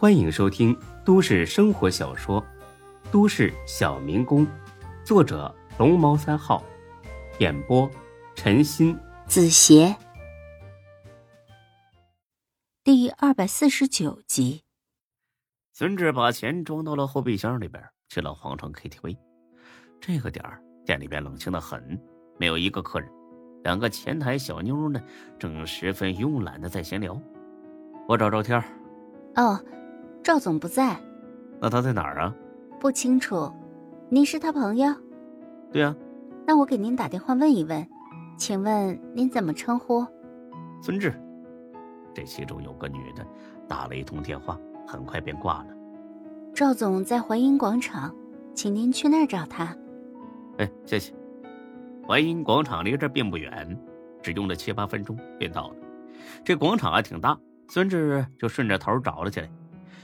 欢迎收听都市生活小说《都市小民工》，作者龙猫三号，演播陈鑫、子邪，第二百四十九集。孙志把钱装到了后备箱里边，去了皇城 KTV。这个点儿，店里边冷清的很，没有一个客人。两个前台小妞呢，正十分慵懒的在闲聊。我找赵天哦，赵总不在。那他在哪儿啊？不清楚。您是他朋友？对啊。那我给您打电话问一问，请问您怎么称呼？孙志。这其中有个女的打了一通电话，很快便挂了。赵总在淮阴广场，请您去那儿找他。哎，谢谢。淮阴广场离这并不远，只用了七八分钟便到了。这广场还挺大，孙志就顺着头找了起来，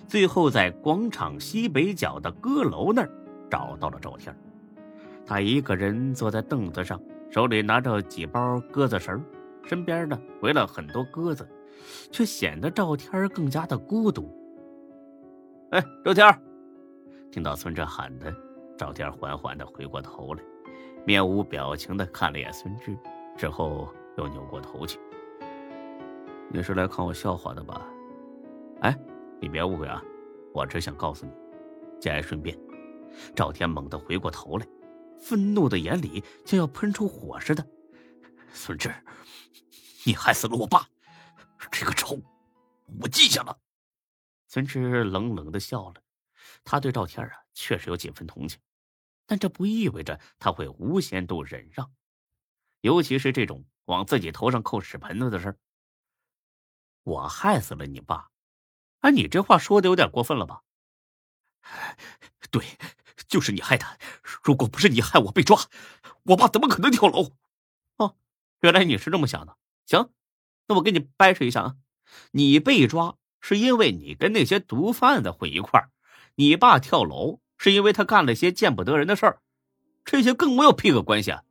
最后在广场西北角的阁楼那儿找到了赵天。他一个人坐在凳子上，手里拿着几包鸽子绳，身边呢围了很多鸽子，却显得赵天更加的孤独。哎，赵天！听到孙志喊他，赵天缓缓的回过头来。面无表情的看了眼孙志，之后又扭过头去。你是来看我笑话的吧？哎，你别误会啊，我只想告诉你。节哀顺变，赵天猛地回过头来，愤怒的眼里像要喷出火似的。孙志，你害死了我爸，这个仇我记下了。孙志冷冷的笑了，他对赵天啊，确实有几分同情。但这不意味着他会无限度忍让，尤其是这种往自己头上扣屎盆子的事儿。我害死了你爸，哎，你这话说的有点过分了吧？对，就是你害他。如果不是你害我被抓，我爸怎么可能跳楼？哦，原来你是这么想的。行，那我给你掰扯一下啊，你被抓是因为你跟那些毒贩子混一块儿，你爸跳楼。是因为他干了些见不得人的事儿，这些更没有屁个关系啊！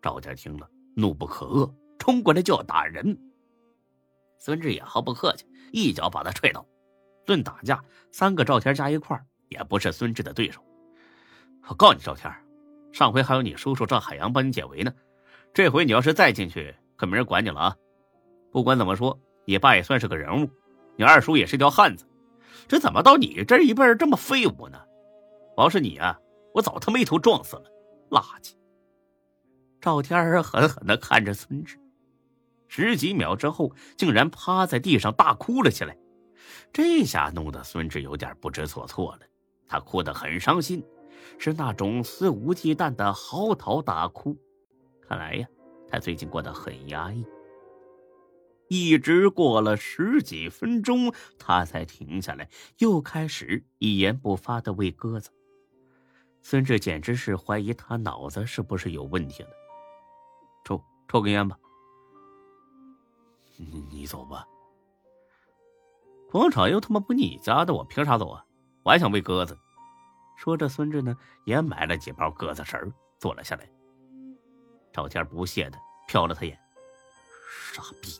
赵家听了，怒不可遏，冲过来就要打人。孙志也毫不客气，一脚把他踹倒。论打架，三个赵天加一块也不是孙志的对手。我告诉你，赵天，上回还有你叔叔赵海洋帮你解围呢，这回你要是再进去，可没人管你了啊！不管怎么说，你爸也算是个人物，你二叔也是条汉子。这怎么到你这一辈这么废物呢？我要是你啊，我早他妈一头撞死了！垃圾！赵天儿狠狠的看着孙志，十几秒之后，竟然趴在地上大哭了起来。这下弄得孙志有点不知所措了，他哭得很伤心，是那种肆无忌惮的嚎啕大哭。看来呀，他最近过得很压抑。一直过了十几分钟，他才停下来，又开始一言不发的喂鸽子。孙志简直是怀疑他脑子是不是有问题了。抽抽根烟吧。你走吧。广场又他妈不你家的，我凭啥走啊？我还想喂鸽子。说着，孙志呢也买了几包鸽子食儿坐了下来。赵天不屑的瞟了他眼，傻逼。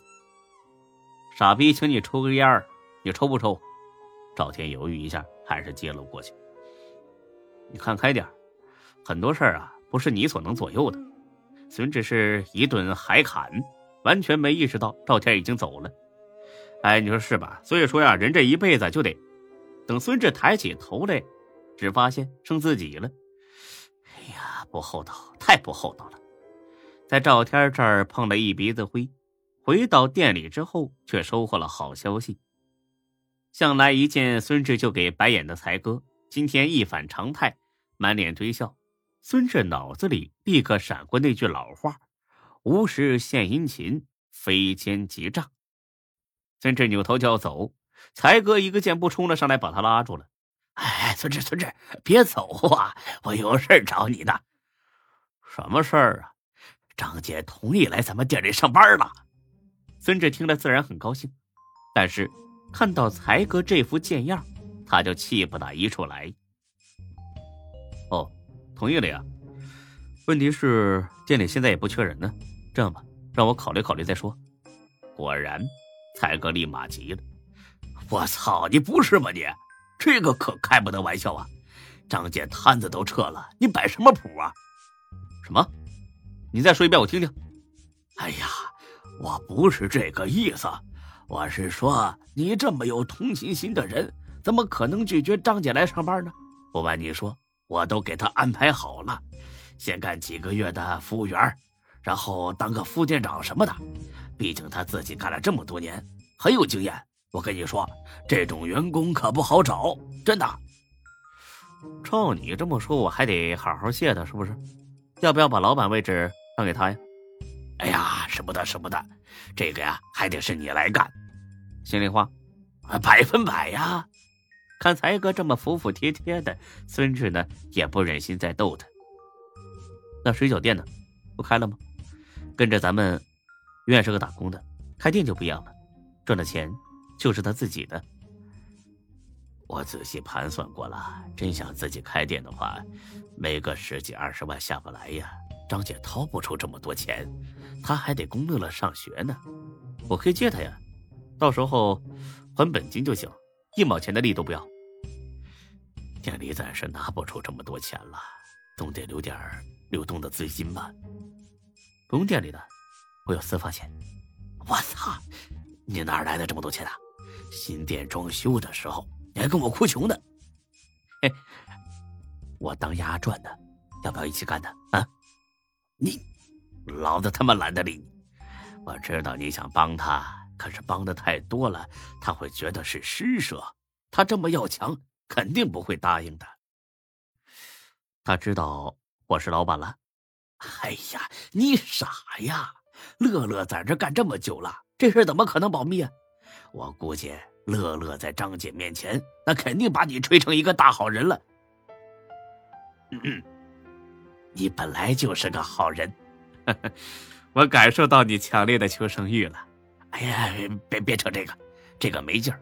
傻逼，请你抽根烟，你抽不抽？赵天犹豫一下，还是接了过去。你看开点很多事儿啊，不是你所能左右的。孙志是一顿海砍，完全没意识到赵天已经走了。哎，你说是吧？所以说呀，人这一辈子就得等孙志抬起头来，只发现剩自己了。哎呀，不厚道，太不厚道了，在赵天这儿碰了一鼻子灰。回到店里之后，却收获了好消息。向来一见孙志就给白眼的才哥，今天一反常态，满脸堆笑。孙志脑子里立刻闪过那句老话：“无事献殷勤，非奸即诈。”孙志扭头就要走，才哥一个箭步冲了上来，把他拉住了。“哎，孙志，孙志，别走啊！我有事找你呢。”“什么事儿啊？”“张姐同意来咱们店里上班了。”孙志听了自然很高兴，但是看到才哥这副贱样，他就气不打一处来。哦，同意了呀。问题是店里现在也不缺人呢。这样吧，让我考虑考虑再说。果然，才哥立马急了：“我操，你不是吧你？这个可开不得玩笑啊！张姐摊子都撤了，你摆什么谱啊？什么？你再说一遍我听听。哎呀，我不是这个意思，我是说你这么有同情心的人，怎么可能拒绝张姐来上班呢？不瞒你说，我都给她安排好了，先干几个月的服务员，然后当个副店长什么的。毕竟他自己干了这么多年，很有经验。我跟你说，这种员工可不好找，真的。照你这么说，我还得好好谢他，是不是？要不要把老板位置让给他呀？哎呀，舍不得，舍不得，这个呀，还得是你来干。心里话，啊，百分百呀。看才哥这么服服帖帖的，孙志呢也不忍心再逗他。那水饺店呢，不开了吗？跟着咱们，永远是个打工的，开店就不一样了，赚的钱就是他自己的。我仔细盘算过了，真想自己开店的话，没个十几二十万下不来呀。张姐掏不出这么多钱，她还得供乐乐上学呢。我可以借她呀，到时候还本金就行，一毛钱的利都不要。店里暂时拿不出这么多钱了，总得留点流动的资金吧。不用店里的，我有私房钱。我操，你哪来的这么多钱啊？新店装修的时候你还跟我哭穷呢。嘿，我当丫赚的，要不要一起干的啊？你，老子他妈懒得理你！我知道你想帮他，可是帮的太多了，他会觉得是施舍。他这么要强，肯定不会答应的。他知道我是老板了。哎呀，你傻呀！乐乐在这干这么久了，这事怎么可能保密啊？我估计乐乐在张姐面前，那肯定把你吹成一个大好人了。嗯嗯。你本来就是个好人，我感受到你强烈的求生欲了。哎呀，别别扯这个，这个没劲儿。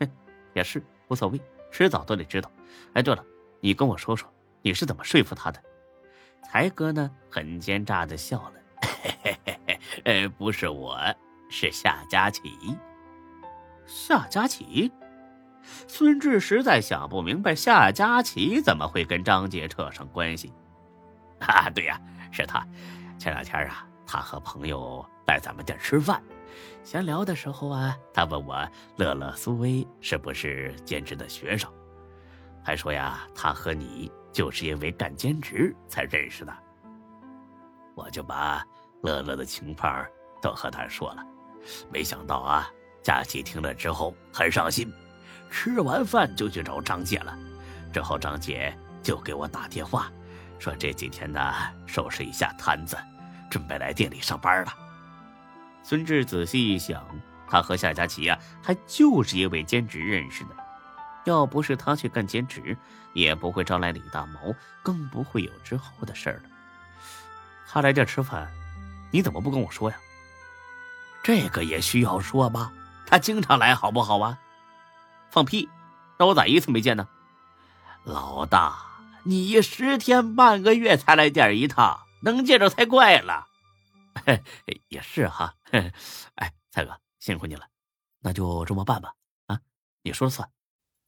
哼，也是无所谓，迟早都得知道。哎，对了，你跟我说说，你是怎么说服他的？才哥呢，很奸诈的笑了。嘿嘿嘿嘿，呃，不是我，是夏佳琪。夏佳琪？孙志实在想不明白，夏佳琪怎么会跟张杰扯上关系。啊，对呀，是他。前两天啊，他和朋友来咱们店吃饭，闲聊的时候啊，他问我乐乐、苏薇是不是兼职的学生，还说呀，他和你就是因为干兼职才认识的。我就把乐乐的情况都和他说了，没想到啊，佳琪听了之后很上心，吃完饭就去找张姐了。之后张姐就给我打电话。说这几天呢，收拾一下摊子，准备来店里上班了。孙志仔细一想，他和夏佳琪啊，还就是因为兼职认识的。要不是他去干兼职，也不会招来李大毛，更不会有之后的事儿了。他来这吃饭，你怎么不跟我说呀？这个也需要说吗？他经常来，好不好啊？放屁！那我咋一次没见呢？老大。你十天半个月才来店一趟，能见着才怪了。也是哈，哎，蔡哥辛苦你了，那就这么办吧。啊，你说了算。